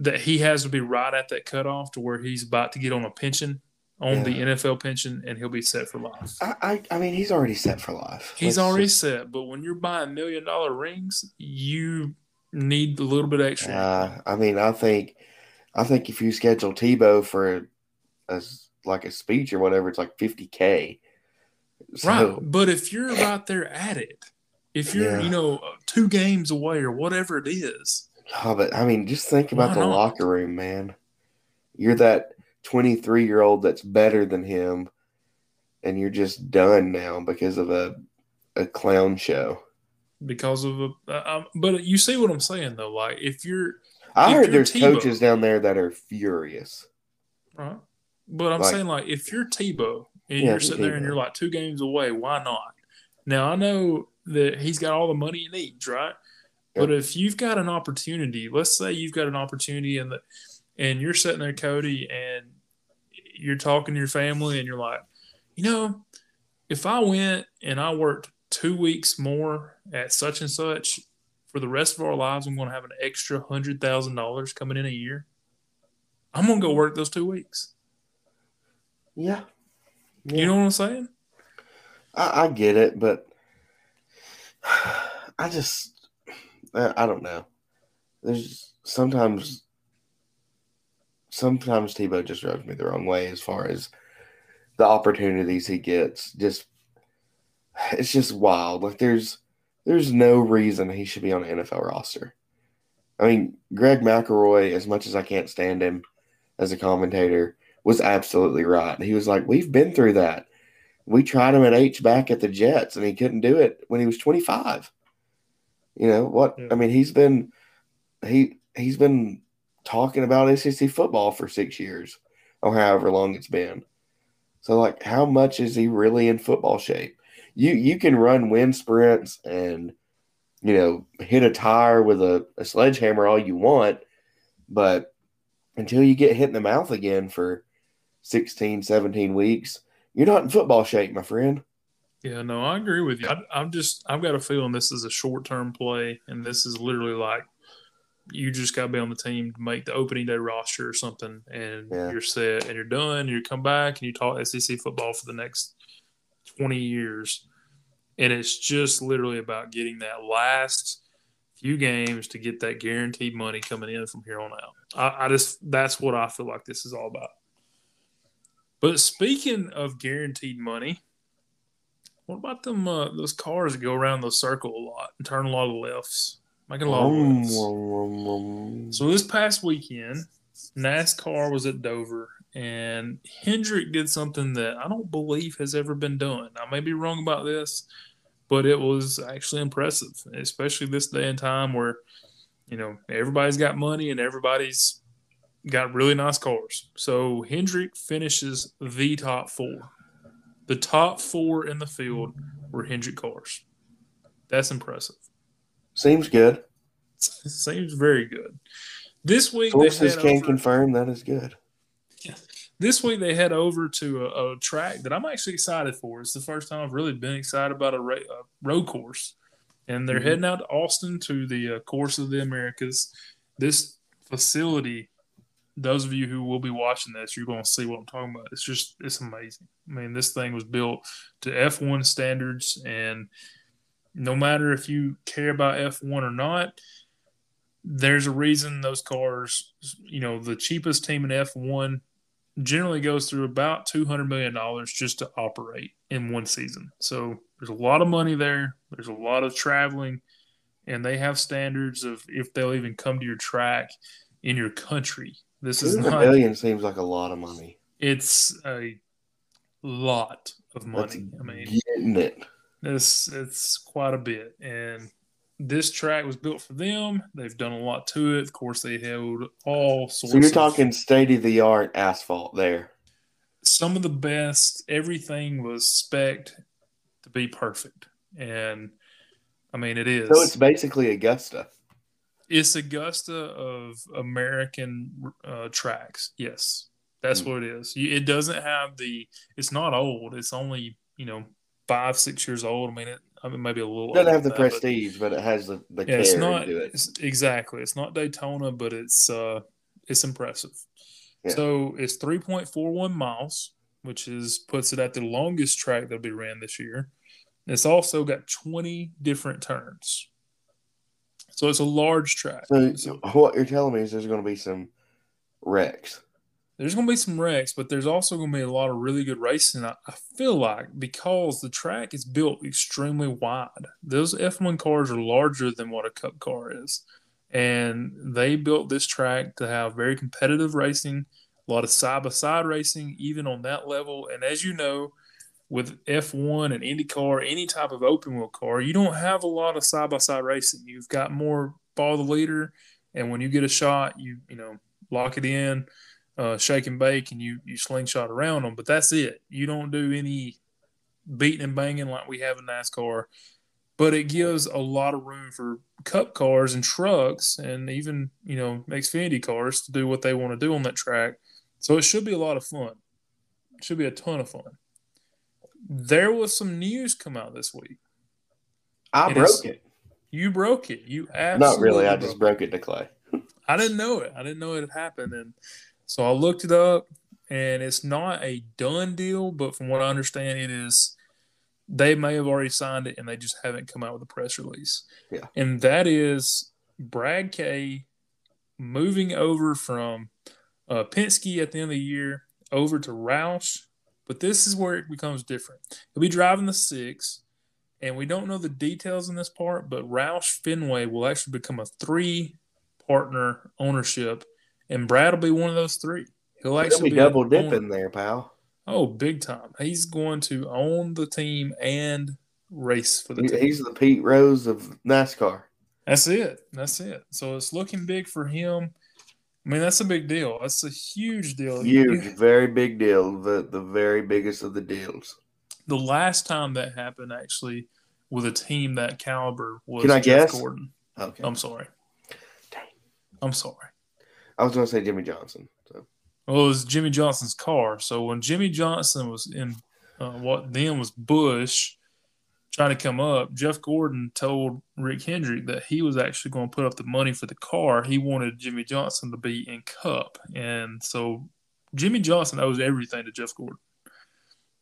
that he has to be right at that cutoff to where he's about to get on a pension on yeah. the NFL pension and he'll be set for life. I, I, I mean he's already set for life. He's Let's already set, but when you're buying million dollar rings, you need a little bit extra. Uh, I mean, I think I think if you schedule Tebow for a like a speech or whatever, it's like 50K. So, right. But if you're right there at it, if you're, yeah. you know, two games away or whatever it is. Oh, but I mean, just think about the not? locker room, man. You're that 23 year old that's better than him, and you're just done now because of a, a clown show. Because of a, uh, um, but you see what I'm saying though. Like if you're, I if heard there's Tebow, coaches down there that are furious. Right. But I'm like, saying, like, if you're Tebow and yeah, you're sitting there and you're like two games away, why not? Now I know that he's got all the money he needs, right? But if you've got an opportunity, let's say you've got an opportunity and the and you're sitting there, Cody, and you're talking to your family and you're like, you know, if I went and I worked two weeks more at such and such for the rest of our lives, I'm going to have an extra hundred thousand dollars coming in a year. I'm going to go work those two weeks. Yeah. yeah. You know what I'm saying? I, I get it, but I just, I don't know. There's sometimes, sometimes Tebow just rubs me the wrong way as far as the opportunities he gets. Just, it's just wild. Like there's, there's no reason he should be on an NFL roster. I mean, Greg McElroy, as much as I can't stand him as a commentator, was absolutely right. He was like, "We've been through that. We tried him at H back at the Jets, and he couldn't do it when he was 25. You know what? Yeah. I mean, he's been he he's been talking about SEC football for six years or however long it's been. So, like, how much is he really in football shape? You you can run wind sprints and you know hit a tire with a, a sledgehammer all you want, but until you get hit in the mouth again for 16, 17 weeks, you're not in football shape, my friend. Yeah, no, I agree with you. I, am just, I've got a feeling this is a short term play, and this is literally like you just got to be on the team to make the opening day roster or something, and yeah. you're set and you're done. And you come back and you talk SEC football for the next 20 years. And it's just literally about getting that last few games to get that guaranteed money coming in from here on out. I, I just, that's what I feel like this is all about. But speaking of guaranteed money, what about them uh, those cars that go around the circle a lot and turn a lot of lefts, making a lot of? So this past weekend, NASCAR was at Dover, and Hendrick did something that I don't believe has ever been done. I may be wrong about this, but it was actually impressive, especially this day and time where you know everybody's got money and everybody's got really nice cars. So Hendrick finishes the top four. The top four in the field were Hendrick cars. That's impressive. Seems good. Seems very good. This week, sources can over, confirm that is good. This week they head over to a, a, track that I'm actually excited for. It's the first time I've really been excited about a, ra- a road course, and they're mm-hmm. heading out to Austin to the uh, Course of the Americas. This facility those of you who will be watching this, you're going to see what I'm talking about. It's just, it's amazing. I mean, this thing was built to F1 standards, and no matter if you care about F1 or not, there's a reason those cars, you know, the cheapest team in F1 generally goes through about $200 million just to operate in one season. So there's a lot of money there, there's a lot of traveling, and they have standards of if they'll even come to your track in your country this is not a million seems like a lot of money. It's a lot of money. That's I mean, getting it. This it's quite a bit, and this track was built for them. They've done a lot to it. Of course, they held all sorts. So you're talking state of the art asphalt there. Some of the best. Everything was spec'd to be perfect, and I mean it is. So it's basically Augusta. It's Augusta of American uh, tracks. Yes, that's mm. what it is. It doesn't have the. It's not old. It's only you know five six years old. I mean, it, I mean maybe a little. It doesn't have the that, prestige, but, but, it has the the yeah, care it's not, it. It's, exactly. It's not Daytona, but it's uh it's impressive. Yeah. So it's three point four one miles, which is puts it at the longest track that'll be ran this year. It's also got twenty different turns. So it's a large track. So, so what you're telling me is there's going to be some wrecks. There's going to be some wrecks, but there's also going to be a lot of really good racing. I, feel like because the track is built extremely wide. Those F1 cars are larger than what a Cup car is, and they built this track to have very competitive racing, a lot of side by side racing, even on that level. And as you know, with F1 and IndyCar, any type of open wheel car, you don't have a lot of side by side racing. You've got more follow the leader, and when you get a shot, you you know lock it in, uh, shake and bake, and you you slingshot around them. But that's it. You don't do any beating and banging like we have in NASCAR. but it gives a lot of room for cup cars and trucks and even, you know, Xfinity cars to do what they want to do on that track. So it should be a lot of fun. It should be a ton of fun. There was some news come out this week. I And broke it. You broke it. You absolutely Not really. I just broke it to Clay. I didn't know it. I didn't know it had happened, and so I looked it up, and it's not a done deal. But from what I understand, it is. They may have already signed it, and they just haven't come out with a press release. Yeah. and that is Brad K moving over from uh, Penske at the end of the year over to Roush. But this is where it becomes different. He'll be driving the six, and we don't know the details in this part, but Roush Fenway will actually become a three partner ownership, and Brad will be one of those three. He'll actually be be double dipping there, pal. Oh, big time! He's going to own the team and race for the He- team. He's the Pete Rose of NASCAR. That's it. That's it. So it's looking big for him. I mean, that's a big deal. That's a huge deal. Huge, very big deal. The the very biggest of the deals. The last time that happened, actually, with a team that caliber was Can I Jeff guess? Gordon. Okay. I'm sorry. Dang. I'm sorry. I was going to say Jimmie Johnson. So Well, it was Jimmie Johnson's car. So when Jimmie Johnson was in uh, what then was Busch trying to come up, Jeff Gordon told Rick Hendrick that he was actually going to put up the money for the car. He wanted Jimmie Johnson to be in Cup, and so Jimmie Johnson owes everything to Jeff Gordon.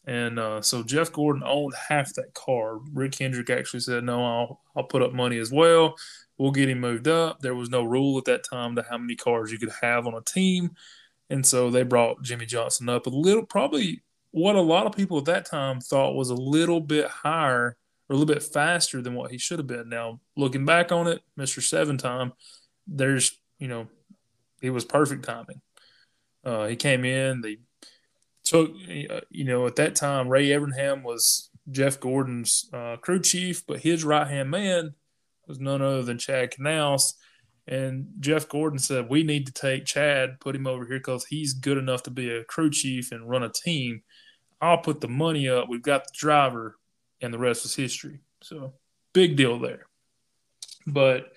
And uh, so Jeff Gordon owned half that car. Rick Hendrick actually said, "No, I'll I'll put up money as well. We'll get him moved up." There was no rule at that time to how many cars you could have on a team. And so they brought Jimmie Johnson up a little, probably what a lot of people at that time thought was a little bit higher or a little bit faster than what he should have been. Now, looking back on it, Mr. Seven Time, there's, you know, it was perfect timing. Uh, he came in, they took, uh, you know, at that time, Ray Evernham was Jeff Gordon's uh, crew chief, but his right hand man was none other than Chad Knaus. And Jeff Gordon said, We need to take Chad, put him over here because he's good enough to be a crew chief and run a team. I'll put the money up. We've got the driver, and the rest is history. So, big deal there. But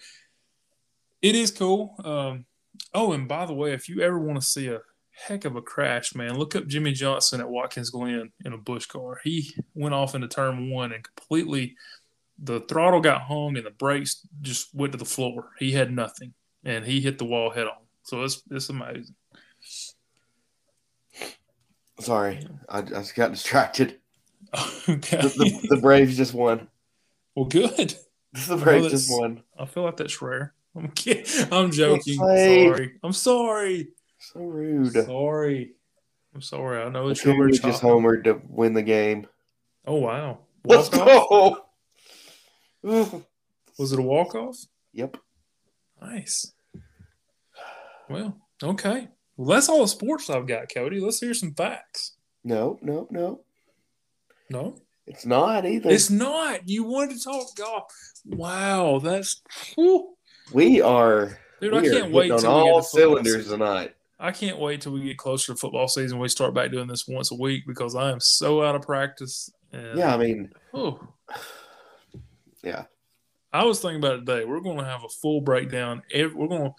it is cool. Um, oh, and by the way, if you ever want to see a heck of a crash, man, look up Jimmie Johnson at Watkins Glen in a Busch car. He went off into turn one and completely the throttle got hung and the brakes just went to the floor. He had nothing, and he hit the wall head on. So it's it's amazing. sorry, I, I just got distracted. okay. The, the, the Braves just won. well, good. The Braves just won. I feel like that's rare. I'm kidding. I'm joking. Sorry. I'm sorry. So rude. Sorry. I'm sorry. I know it's Acuna your just homered to win the game. Oh wow. Let's Walk-off? go. Was it a walk off? yep. Nice. Well, okay. Well, that's all the sports I've got, Cody. Let's hear some facts. No, no, no. No, It's not either. it's not. You wanted to talk golf. Wow, that's whew. we are. dude. we I are can't wait hitting on all cylinders season. tonight. I can't wait till we get closer to football season. We start back doing this once a week because I am so out of practice. And, Yeah, I mean, Oh, yeah. I was thinking about it today. We're going to have a full breakdown. We're going to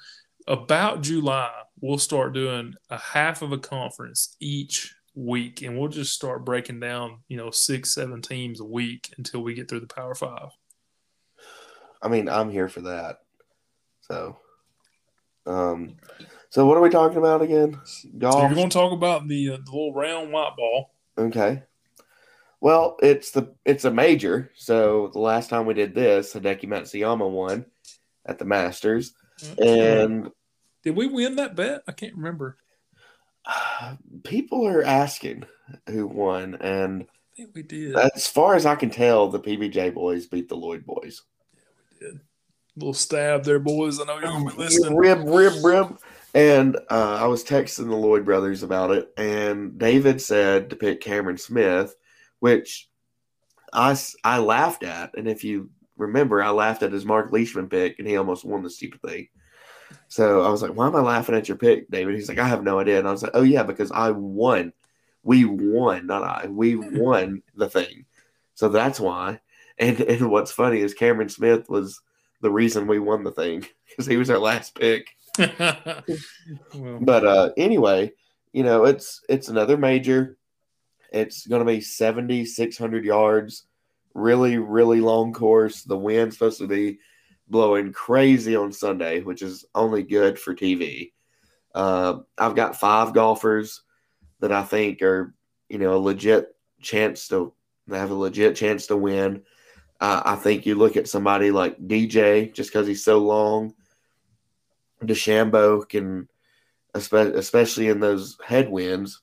about July. We'll start doing a half of a conference each week, and we'll just start breaking down. You know, six, seven teams a week until we get through the Power Five. I mean, I'm here for that. So, um, so what are we talking about again? So Golf. you're going to talk about the, uh, the little round white ball. Okay. Well, it's the it's a major. So the last time we did this, Hideki Matsuyama won at the Masters, and Did we win that bet? I can't remember. people are asking who won, and I think we did. as far as I can tell, the PBJ boys beat the Lloyd boys. Yeah, we did. A little stab there, boys. I know you're going to be listening. Rib, rib, rib. And uh, I was texting the Lloyd brothers about it, and David said to pick Cameron Smith, which I, I laughed at. And if you remember, I laughed at his Mark Leishman pick, and he almost won the stupid thing. So I was like, why am I laughing at your pick, David? He's like, I have no idea. And I was like, oh, yeah, because I won. We won, not I. We won the thing. So that's why. And and what's funny is Cameron Smith was the reason we won the thing because he was our last pick. Well, But uh, anyway, you know, it's it's another major. It's going to be 70, 600 yards. Really, really long course. The wind's supposed to be blowing crazy on Sunday, which is only good for TV. Uh, I've got five golfers that I think are, you know, a legit chance to have a legit chance to win. Uh, I think you look at somebody like DJ just because he's so long. DeChambeau can, espe- especially in those headwinds,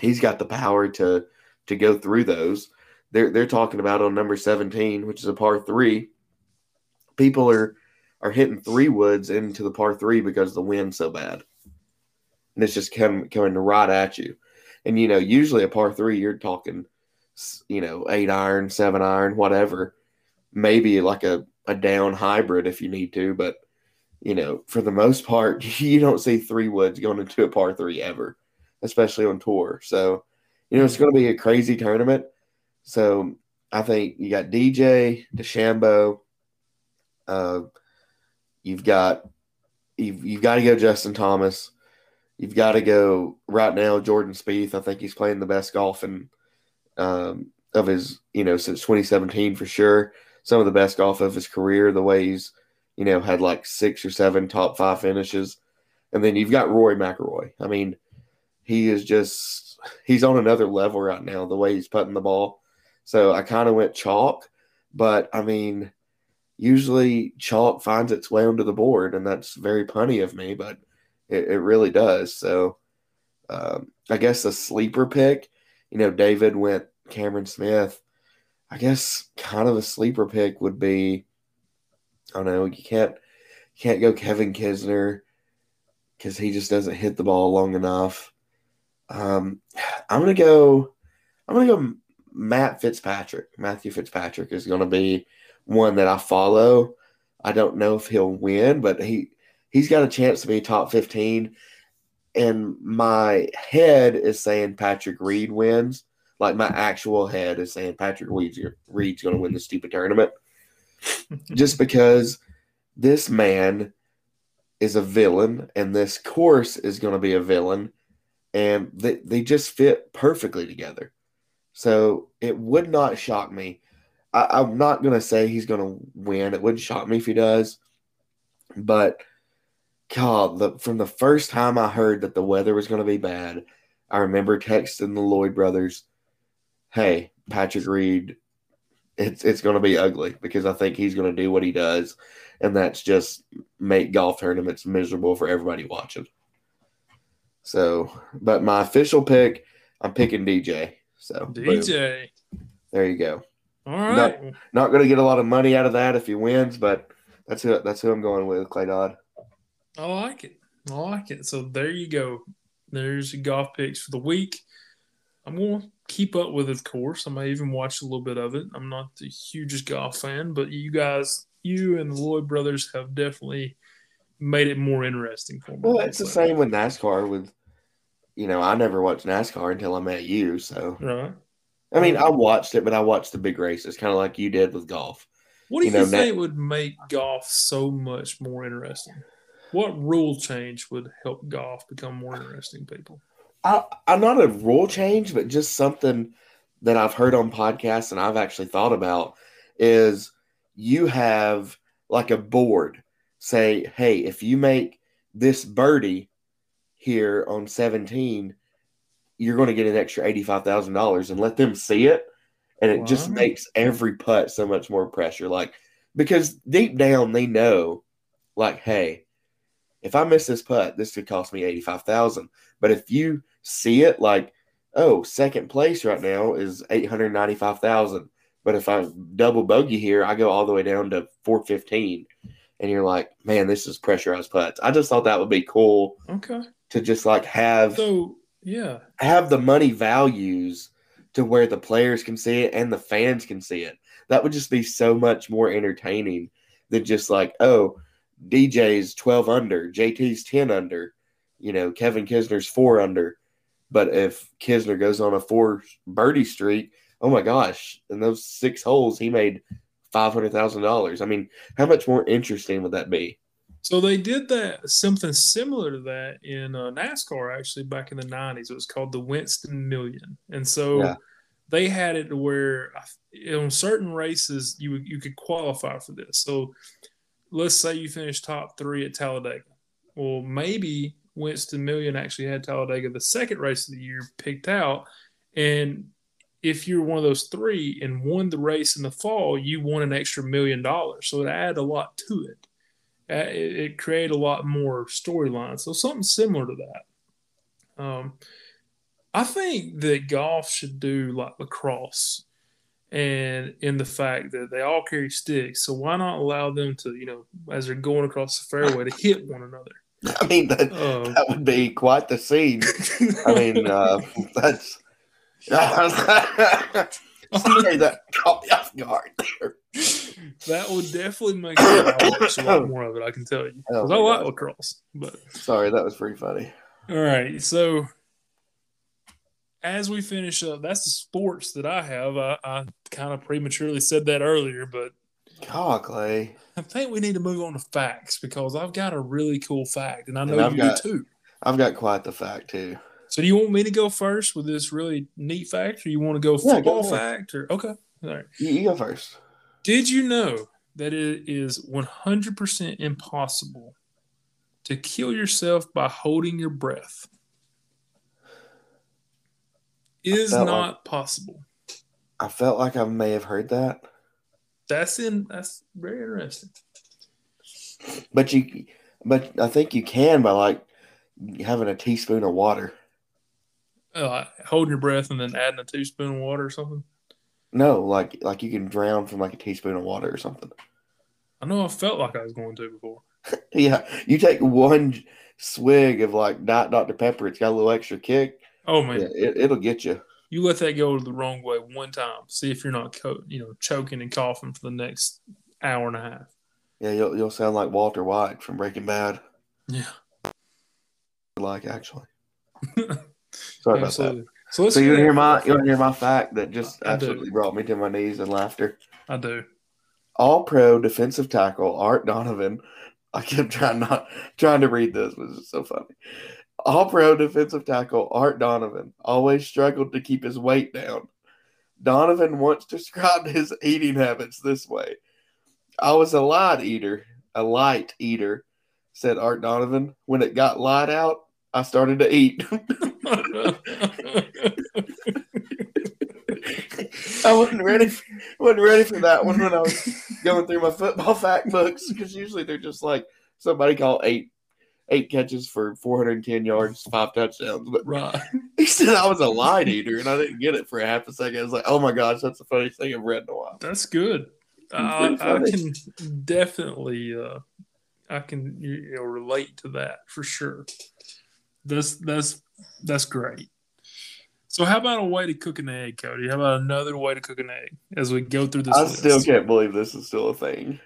he's got the power to to go through those. They're they're talking about on number seventeen, which is a par three. People are are hitting three woods into the par three because the wind's so bad, and it's just coming coming right at you. And you know, usually a par three, you're talking, you know, eight iron, seven iron, whatever. Maybe like a a down hybrid if you need to, but you know, for the most part, you don't see three woods going into a par three ever, especially on tour. So, you know, it's going to be a crazy tournament. So, I think you got DJ, DeChambeau, uh, you've got you've you've got to go Justin Thomas. You've got to go right now Jordan Spieth. I think he's playing the best golf in um, of his you know since 2017 for sure. Some of the best golf of his career. The way he's you know had like six or seven top five finishes, and then you've got Rory McIlroy. I mean, he is just he's on another level right now. The way he's putting the ball. So I kind of went chalk, but I mean usually chalk finds its way onto the board, and that's very punny of me, but it, it really does. So um, I guess a sleeper pick, you know, David went Cameron Smith. I guess kind of a sleeper pick would be, I don't know, you can't can't go Kevin Kisner because he just doesn't hit the ball long enough. Um, I'm gonna go. I'm gonna go Matt Fitzpatrick. Matthew Fitzpatrick is gonna be one that I follow. I don't know if he'll win, but he he's got a chance to be top 15. And my head is saying Patrick Reed wins. Like my actual head is saying Patrick Reed's, Reed's going to win the stupid tournament. Just because this man is a villain and this course is going to be a villain. And they, they just fit perfectly together. So it would not shock me I, am not gonna say he's gonna win. It wouldn't shock me if he does, but God, the, from the first time I heard that the weather was gonna be bad, I remember texting the Lloyd brothers, "Hey, Patrick Reed, it's it's gonna be ugly because I think he's gonna do what he does, and that's just make golf tournaments miserable for everybody watching." So, but my official pick, I'm picking DJ. So boom. DJ. there you go. All right. Not going to get a lot of money out of that if he wins, but that's who that's who I'm going with, Clay Dodd. I like it. I like it. So there you go. There's your golf picks for the week. I'm going to keep up with it, of course. I may even watch a little bit of it. I'm not the hugest golf fan, but you guys, you and the Lloyd brothers have definitely made it more interesting for me. Well, it's the same with NASCAR. With you know, I never watched NASCAR until I met you. So Right. I mean, I watched it, but I watched the big races, kind of like you did with golf. What do you, You know, think would make golf so much more interesting? What rule change would help golf become more interesting, people? I, I'm not a rule change, but just something that I've heard on podcasts and I've actually thought about is you have like a board say, hey, if you make this birdie here on 17, you're going to get an extra $85,000 and let them see it. And it just makes every putt so much more pressure. Like, because deep down they know, like, hey, if I miss this putt, this could cost me 85,000. But if you see it like, oh, second place right now is 895,000. But if I double bogey here, I go all the way down to 415. And you're like, man, this is pressurized putts. I just thought that would be cool Okay. to just like have So, yeah. have the money values to where the players can see it and the fans can see it. That would just be so much more entertaining than just like, oh, DJ's 12 under, JT's 10 under, you know, Kevin Kisner's 4 under. But if Kisner goes on a four birdie streak, oh my gosh, in those six holes, he made five hundred thousand dollars. I mean, how much more interesting would that be? So they did that something similar to that in uh, NASCAR actually back in the '90s. It was called the Winston Million, and so Yeah. they had it where on certain races you you could qualify for this. So let's say you finish top three at Talladega. Well, maybe Winston Million actually had Talladega the second race of the year picked out, and if you're one of those three and won the race in the fall, you won an extra million dollars. So it added a lot to it. Uh, It, created a lot more storyline. So something similar to that. Um, I think that golf should do like lacrosse, and in the fact that they all carry sticks. So why not allow them to, you know, as they're going across the fairway, to hit one another? I mean, that Uh, that would be quite the scene. I mean, uh, that's. Sorry, that caught me off guard there. that would definitely make me watch a lot more of it. I can tell you Oh because I like lacrosse. But Sorry, that was pretty funny. all right, so as we finish up, that's the sports that I have. I, I kind of prematurely said that earlier, but God, Clay. I think we need to move on to facts because I've got a really cool fact, and I know And you got- do too. I've got quite the fact too. So, do you want me to go first with this really neat fact, or you want to go Yeah, go football ahead. fact? Or okay, all right. You, you go first. Did you know that it is 100% impossible to kill yourself by holding your breath? Is not possible. I felt like I may have heard that, That's in. That's very interesting. but you, but I think you can by like having a teaspoon of water. Uh, holding your breath and then adding a teaspoon of water or something. No, like like you can drown from like a teaspoon of water or something. I know I felt like I was going to before. Yeah, you take one swig of like Diet Dr Pepper, it's got a little extra kick. Oh man, Yeah, it, it'll get you. you let that go the wrong way one time. See if you're not, co- you know, choking and coughing for the next hour and a half. Yeah, you'll you'll sound like Walter White from Breaking Bad. Yeah, Like actually, sorry about absolutely. So that. let's So you hear my you want to hear my fact that just I do. absolutely brought me to my knees in laughter. I do. All pro defensive tackle Art Donovan. I kept trying not trying to read this, but it's so funny. All pro defensive tackle Art Donovan always struggled to keep his weight down. Donovan once described his eating habits this way. I was a light eater, a light eater, said Art Donovan. When it got light out, I started to eat. I wasn't ready. For, wasn't ready for that one when I was going through my football fact books because usually they're just like somebody called eight eight catches for 410 yards, five touchdowns. But right. he said I was a light eater, and I didn't get it for a half a second. I was like, "Oh my gosh, that's the funniest thing I've read in a while." That's good. I, I can definitely, uh, I can you know, relate to that for sure. That's that's that's great. So, how about a way to cook an egg, Cody? How about another way to cook an egg as we go through this? I list? still can't believe this is still a thing.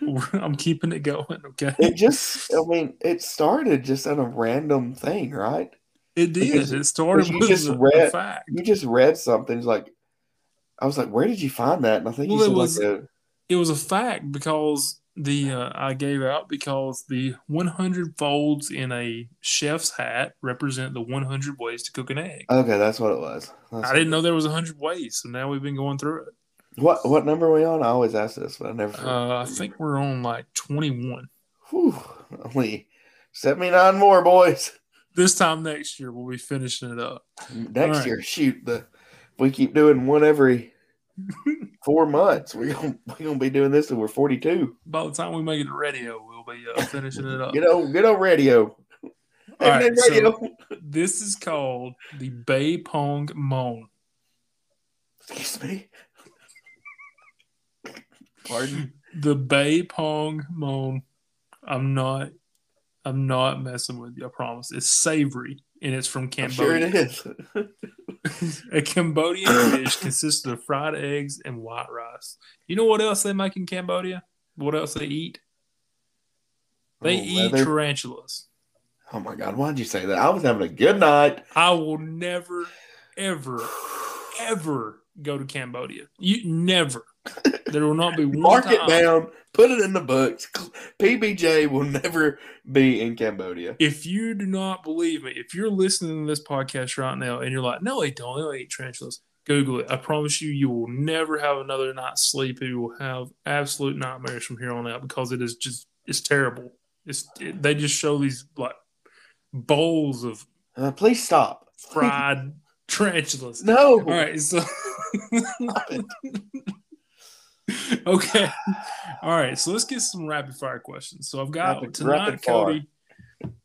I'm keeping it going. Okay, It just, I mean, it started just on a random thing, right? it did. because- It started you with just a, a read- fact. You just read something it's like, I was like, "Where did you find that?" And I think Well, it was- like a It was a fact because the uh, I gave out because the 100 folds in a chef's hat represent the 100 ways to cook an egg. Okay, that's what it was. That's I didn't know there was 100 ways, so now we've been going through it. What what number are we on? I always ask this, but I never. Uh, I think we're on like 21. Whew, only seventy nine more boys. This time next year, we'll be finishing it up. Next right. year, shoot the. If we keep doing one every four months, we're gonna we're gonna be doing this and we're forty two. By the time we make it to radio, we'll be uh, finishing it up. Get on get on radio. All right, radio. This is called the Bay Pong Moan. Excuse me. Pardon. The Bay Pong Moan. I'm not. I'm not messing with you. I promise. It's savory and it's from I'm sure Cambodia. it is. A Cambodian dish consists of fried eggs and white rice. You know what else they make in Cambodia? What else they eat? They Oh, eat leather. tarantulas. Oh my god, why'd you say that? I was having a good night. I will never, ever, ever go to Cambodia. You never. There will not be one Mark it down. Put it in the books. PBJ will never be in Cambodia. If you do not believe me, if you're listening to this podcast right now and you're like, no, they don't, they don't eat tarantulas, Google it. I promise you, you will never have another night's sleep. You will have absolute nightmares from here on out because it is just, it's terrible. It's, it, they just show these like bowls of Uh, please stop. fried tarantulas. No. All right, so. okay, all right. So let's get some rapid fire questions. So I've got Rapid- tonight, rapid. Cody.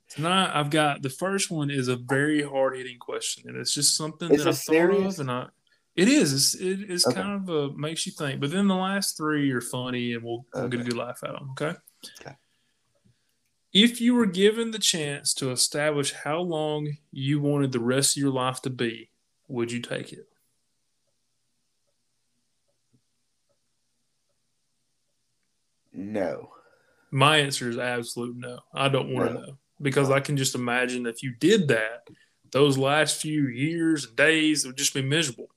Tonight I've got the first one is a very hard hitting question, and it's just something Is that I it thought serious? of, and I. It is. It's, it, it's Okay. kind of a makes you think, but then the last three are funny, and we'll, we'll get a good laugh out of them. Okay. Okay. If you were given the chance to establish how long you wanted the rest of your life to be, would you take it? No. My answer is absolute no. I don't want to No. know because I can just imagine if you did that, those last few years and days would just be miserable.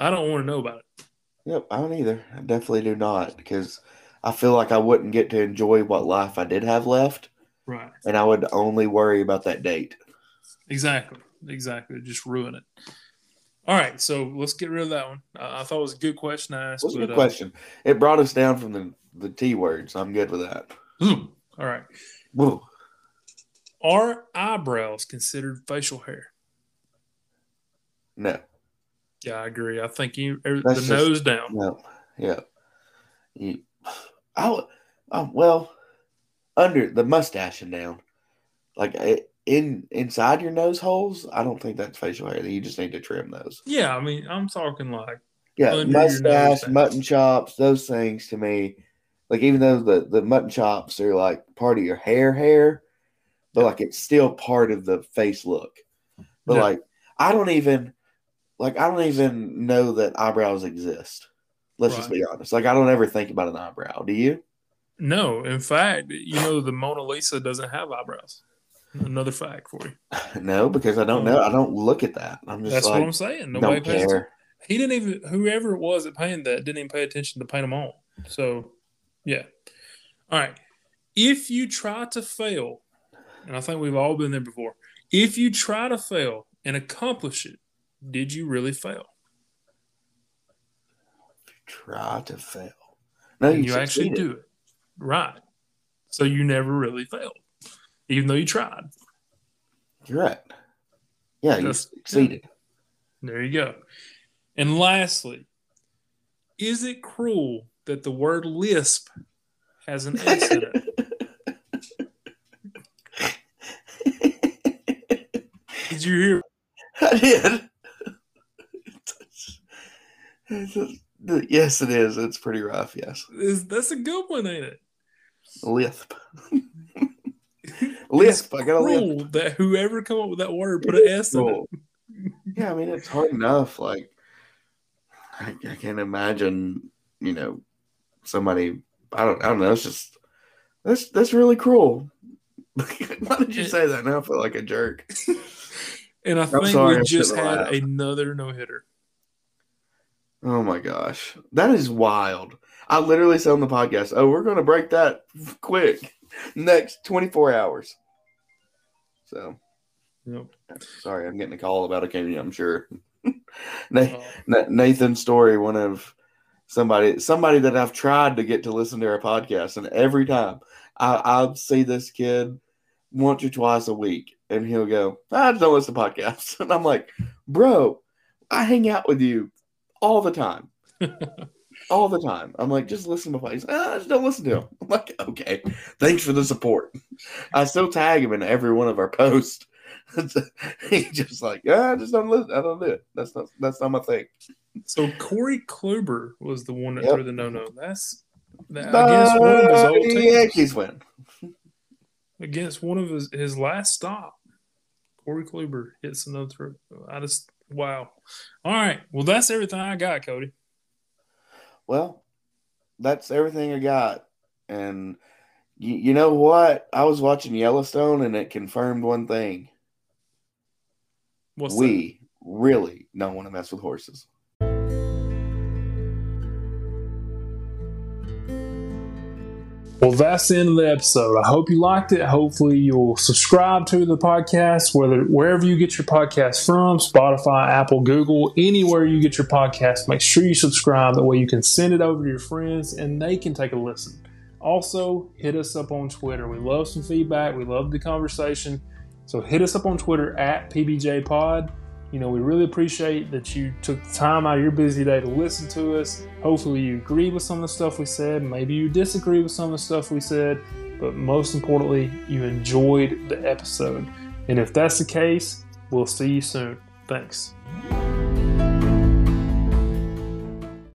I don't want to know about it. Yep, I don't either. I definitely do not because I feel like I wouldn't get to enjoy what life I did have left, Right. and I would only worry about that date. Exactly. Exactly. Just ruin it. All right. So let's get rid of that one. Uh, I thought it was a good question to ask. What's a but, good uh, question? It brought us down from the, the T words. I'm good with that. all right. Woo. Are eyebrows considered facial hair? No, Yeah, I agree. I think you er, the just- nose down. no, yeah. You, I, would- um, well, under the mustache and down, like i- in inside your nose holes, I don't think that's facial hair. You just need to trim those. Yeah, I mean, I'm talking like Yeah, Under your nose mustache, mutton chops, those things to me, like even though the the mutton chops are like part of your hair, hair, but like it's still part of the face look. But Yeah. like I don't even like I don't even know that eyebrows exist. Let's just be honest. Like I don't ever think about an eyebrow. Do you? no. In fact, you know, the Mona Lisa doesn't have eyebrows. Another fact for you. No, because I don't know. I don't look at that. I'm just That's like what I'm saying. Nobody pays. He didn't even whoever it was that painted that didn't even pay attention to paint them all. So yeah. All right. If you try to fail, and I think we've all been there before, if you try to fail and accomplish it, did you really fail? Try to fail. No, you, you actually do it. Right. So you never really failed. Even though you tried. You're right. Yeah, you That's- succeeded. There you go. And lastly, is it cruel that the word lisp has an S in it? Did you hear? I did. yes, it is. It's pretty rough. Yes, Is, that's a good one, ain't it? lisp. lisp. I got a lisp. That whoever come up with that word put an S in it. Yeah, I mean it's hard enough. Like I, I can't imagine, you know, somebody. I don't. I don't know. It's just that's that's really cruel. Why did you say that? Now I feel like a jerk. And I I'm think sorry, we just had laugh. another no hitter. Oh my gosh, that is wild. I literally said on the podcast, "Oh, we're going to break that quick next 24 hours." So Yep. sorry, I'm getting a call about a Kenny. I'm sure. Na- Uh, Nathan's story, one of somebody somebody that I've tried to get to listen to our podcast, and every time I, I see this kid once or twice a week, and he'll go, "I just don't listen to podcasts," and I'm like, "Bro, I hang out with you all the time." all the time. I'm like, just listen to podcasts. Ah, I just don't listen to him. I'm like, okay, thanks for the support. I still tag him in every one of our posts. He's just like, yeah, I just don't listen. I don't do it. That's not that's not my thing. so Corey Kluber was the one that Yep. threw the no no. That's that, against one of his old teams. Yankees win. against one of his, his last stop. Corey Kluber hits another throw. I just wow. All right. Well, that's everything I got, Cody. Well, that's everything I got. And you, you know what? I was watching Yellowstone and it confirmed one thing. What's we that? really don't want to mess with horses. Well, that's the end of the episode. I hope you liked it. Hopefully, you'll subscribe to the podcast, whether wherever you get your podcast from Spotify, Apple, Google, anywhere you get your podcast. Make sure you subscribe. That way, you can send it over to your friends and they can take a listen. Also, hit us up on Twitter. We love some feedback, we love the conversation. So hit us up on Twitter at PBJPod. You know, we really appreciate that you took the time out of your busy day to listen to us. Hopefully, you agree with some of the stuff we said. Maybe you disagree with some of the stuff we said. But most importantly, you enjoyed the episode. And if that's the case, we'll see you soon. Thanks.